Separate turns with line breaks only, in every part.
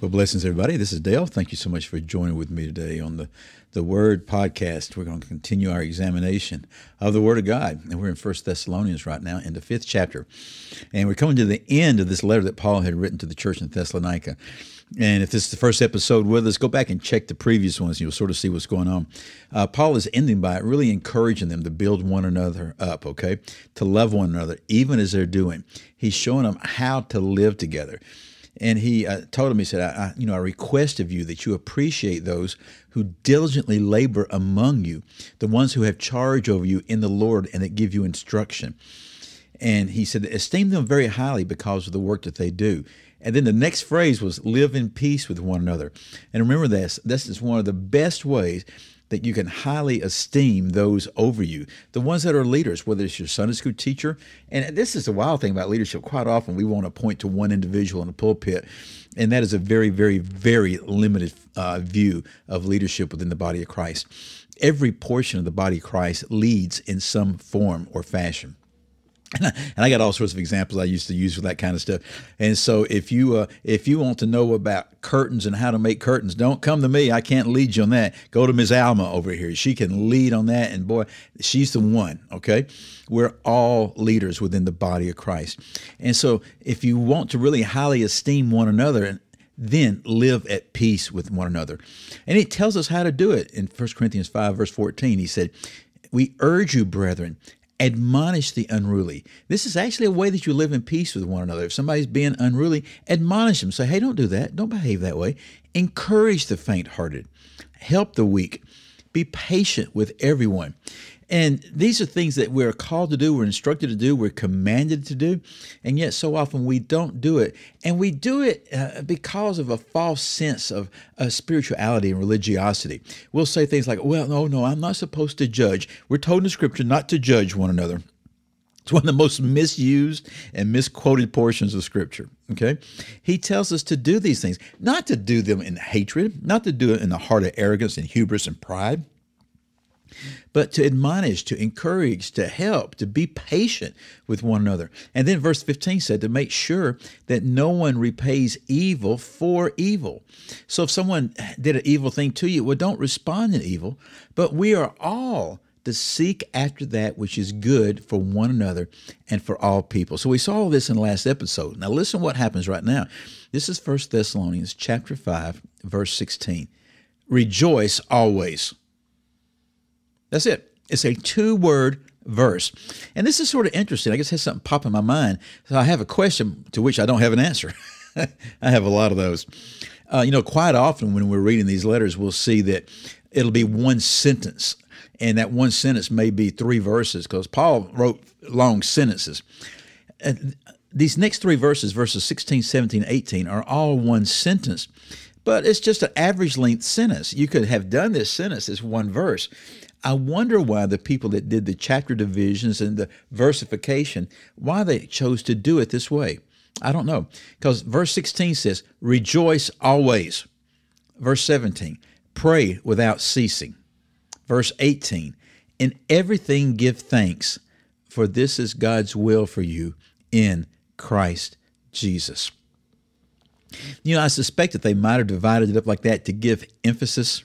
Well, blessings, everybody. This is Dale. Thank you so much for joining with me today on the, the Word podcast. We're going to continue our examination of the Word of God. And we're in First Thessalonians right now in the fifth chapter. And we're coming to the end of this letter that Paul had written to the church in Thessalonica. And if this is the first episode with us, go back and check the previous ones. You'll sort of see what's going on. Uh, Paul is ending by really encouraging them to build one another up, okay? To love one another, even as they're doing. He's showing them how to live together. And he uh, told him, he said, I, I, you know, I request of you that you appreciate those who diligently labor among you, the ones who have charge over you in the Lord and that give you instruction. And he said, esteem them very highly because of the work that they do. And then the next phrase was live in peace with one another. And remember this, this is one of the best ways that you can highly esteem those over you, the ones that are leaders, whether it's your Sunday school teacher. And this is the wild thing about leadership. Quite often, we want to point to one individual in the pulpit, and that is a very, very, very limited uh, view of leadership within the body of Christ. Every portion of the body of Christ leads in some form or fashion. And I got all sorts of examples I used to use for that kind of stuff. And so if you uh, if you want to know about curtains and how to make curtains, don't come to me. I can't lead you on that. Go to Ms. Alma over here. She can lead on that. And boy, she's the one. Okay, we're all leaders within the body of Christ. And so if you want to really highly esteem one another, and then live at peace with one another. And it tells us how to do it in 1 Corinthians 5, verse 14. He said, We urge you, brethren, admonish the unruly. This is actually a way that you live in peace with one another. If somebody's being unruly, admonish them. Say, hey, don't do that. Don't behave that way. Encourage the faint hearted. Help the weak. Be patient with everyone. And these are things that we're called to do, we're instructed to do, we're commanded to do, and yet so often we don't do it. And we do it uh, because of a false sense of uh, spirituality and religiosity. We'll say things like, well, no, no, I'm not supposed to judge. We're told in the scripture not to judge one another. It's one of the most misused and misquoted portions of Scripture. Okay? He tells us to do these things, not to do them in hatred, not to do it in the heart of arrogance and hubris and pride but to admonish, to encourage, to help, to be patient with one another. And then verse 15 said to make sure that no one repays evil for evil. So if someone did an evil thing to you, well, don't respond in evil, but we are all to seek after that which is good for one another and for all people. So we saw this in the last episode. Now listen what happens right now. This is 1 Thessalonians chapter 5 verse 16. Rejoice always. That's it. It's a two word verse. And this is sort of interesting. I guess has something pop in my mind. So I have a question to which I don't have an answer. I have a lot of those. Uh, you know, quite often when we're reading these letters, we'll see that it'll be one sentence. And that one sentence may be three verses because Paul wrote long sentences. And these next three verses, verses 16, 17, 18, are all one sentence, but it's just an average length sentence. You could have done this sentence as one verse. I wonder why the people that did the chapter divisions and the versification, why they chose to do it this way. I don't know. Because verse 16 says, Rejoice always. Verse 17, Pray without ceasing. Verse 18, In everything give thanks, for this is God's will for you in Christ Jesus. You know, I suspect that they might have divided it up like that to give emphasis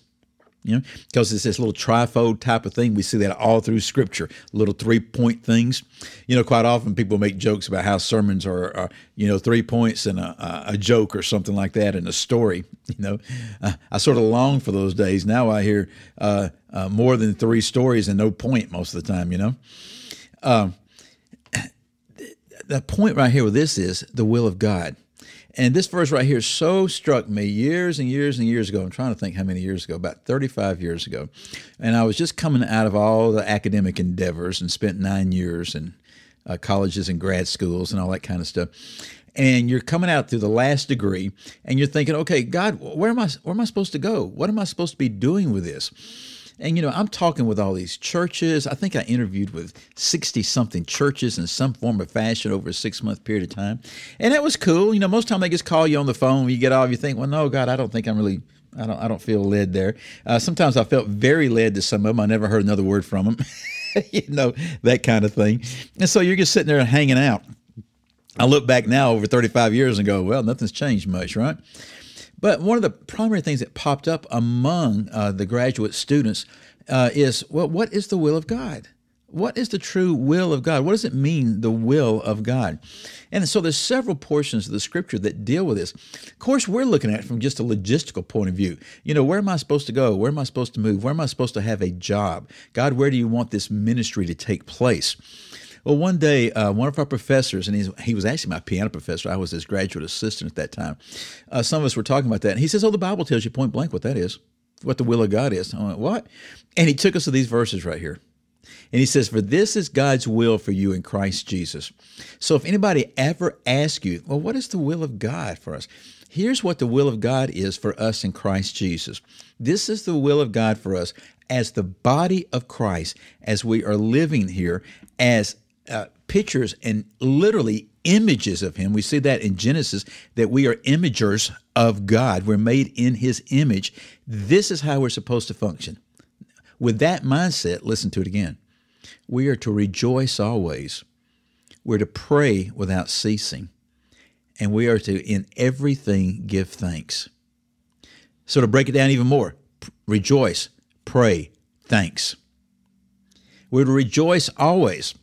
you know, because it's this little trifold type of thing. We see that all through Scripture, little three point things. You know, quite often people make jokes about how sermons are, are you know, three points and a, a, joke or something like that in a story. You know, uh, I sort of long for those days. Now I hear uh, uh, more than three stories and no point most of the time. You know, um, the point right here with this is the will of God. And this verse right here so struck me years and years and years ago. I'm trying to think how many years ago, about 35 years ago. And I was just coming out of all the academic endeavors and spent nine years in uh, colleges and grad schools and all that kind of stuff. And you're coming out through the last degree and you're thinking, okay, God, where am I, where am I supposed to go? What am I supposed to be doing with this? And, you know, I'm talking with all these churches. I think I interviewed with 60 something churches in some form or fashion over a six month period of time. And that was cool. You know, most time they just call you on the phone. You get off, you think, well, no, God, I don't think I'm really I don't I don't feel led there. Uh, sometimes I felt very led to some of them. I never heard another word from them. you know that kind of thing. And so you're just sitting there hanging out. I look back now over 35 years and go, well, nothing's changed much, right? But one of the primary things that popped up among uh, the graduate students uh, is, well, what is the will of God? what is the true will of God? What does it mean, the will of God? And so there's several portions of the scripture that deal with this. Of course, we're looking at it from just a logistical point of view. You know, where am I supposed to go? Where am I supposed to move? Where am I supposed to have a job? God, where do you want this ministry to take place? Well, one day, uh, one of our professors, and he was actually my piano professor, I was his graduate assistant at that time. Uh, some of us were talking about that. And he says, Oh, the Bible tells you point blank what that is, what the will of God is. I went, What? And he took us to these verses right here. And he says, For this is God's will for you in Christ Jesus. So if anybody ever asks you, Well, what is the will of God for us? Here's what the will of God is for us in Christ Jesus. This is the will of God for us as the body of Christ, as we are living here, as uh, pictures and literally images of Him. We see that in Genesis that we are imagers of God. We're made in His image. This is how we're supposed to function. With that mindset, listen to it again. We are to rejoice always. We're to pray without ceasing. And we are to, in everything, give thanks. So, to break it down even more, rejoice, pray, thanks. We're to rejoice always.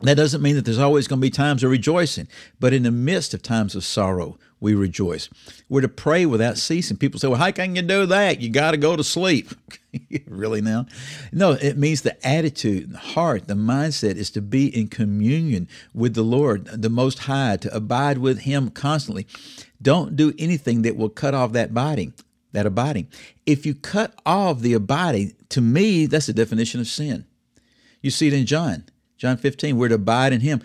That doesn't mean that there's always going to be times of rejoicing, but in the midst of times of sorrow, we rejoice. We're to pray without ceasing. People say, well, how can you do that? You got to go to sleep. really now? No, it means the attitude, the heart, the mindset is to be in communion with the Lord, the Most High, to abide with Him constantly. Don't do anything that will cut off that abiding. That abiding. If you cut off the abiding, to me, that's the definition of sin. You see it in John. John 15, we're to abide in Him.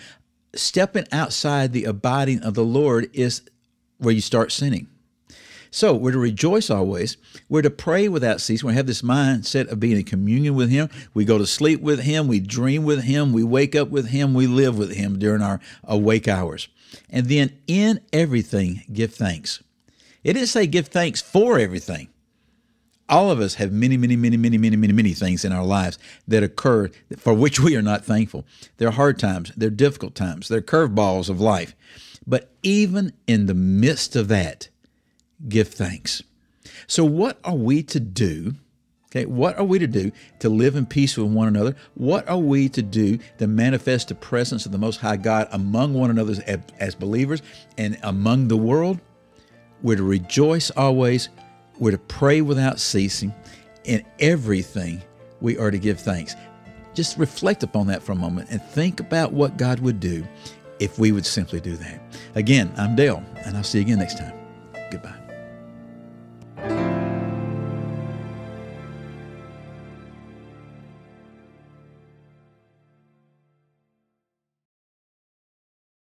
Stepping outside the abiding of the Lord is where you start sinning. So we're to rejoice always. We're to pray without ceasing. We have this mindset of being in communion with Him. We go to sleep with Him. We dream with Him. We wake up with Him. We live with Him during our awake hours. And then in everything, give thanks. It didn't say give thanks for everything. All of us have many, many, many, many, many, many, many things in our lives that occur for which we are not thankful. They're hard times, they're difficult times, they're curveballs of life. But even in the midst of that, give thanks. So, what are we to do? Okay, what are we to do to live in peace with one another? What are we to do to manifest the presence of the Most High God among one another as, as believers and among the world? We're to rejoice always. We're to pray without ceasing. In everything, we are to give thanks. Just reflect upon that for a moment and think about what God would do if we would simply do that. Again, I'm Dale, and I'll see you again next time. Goodbye.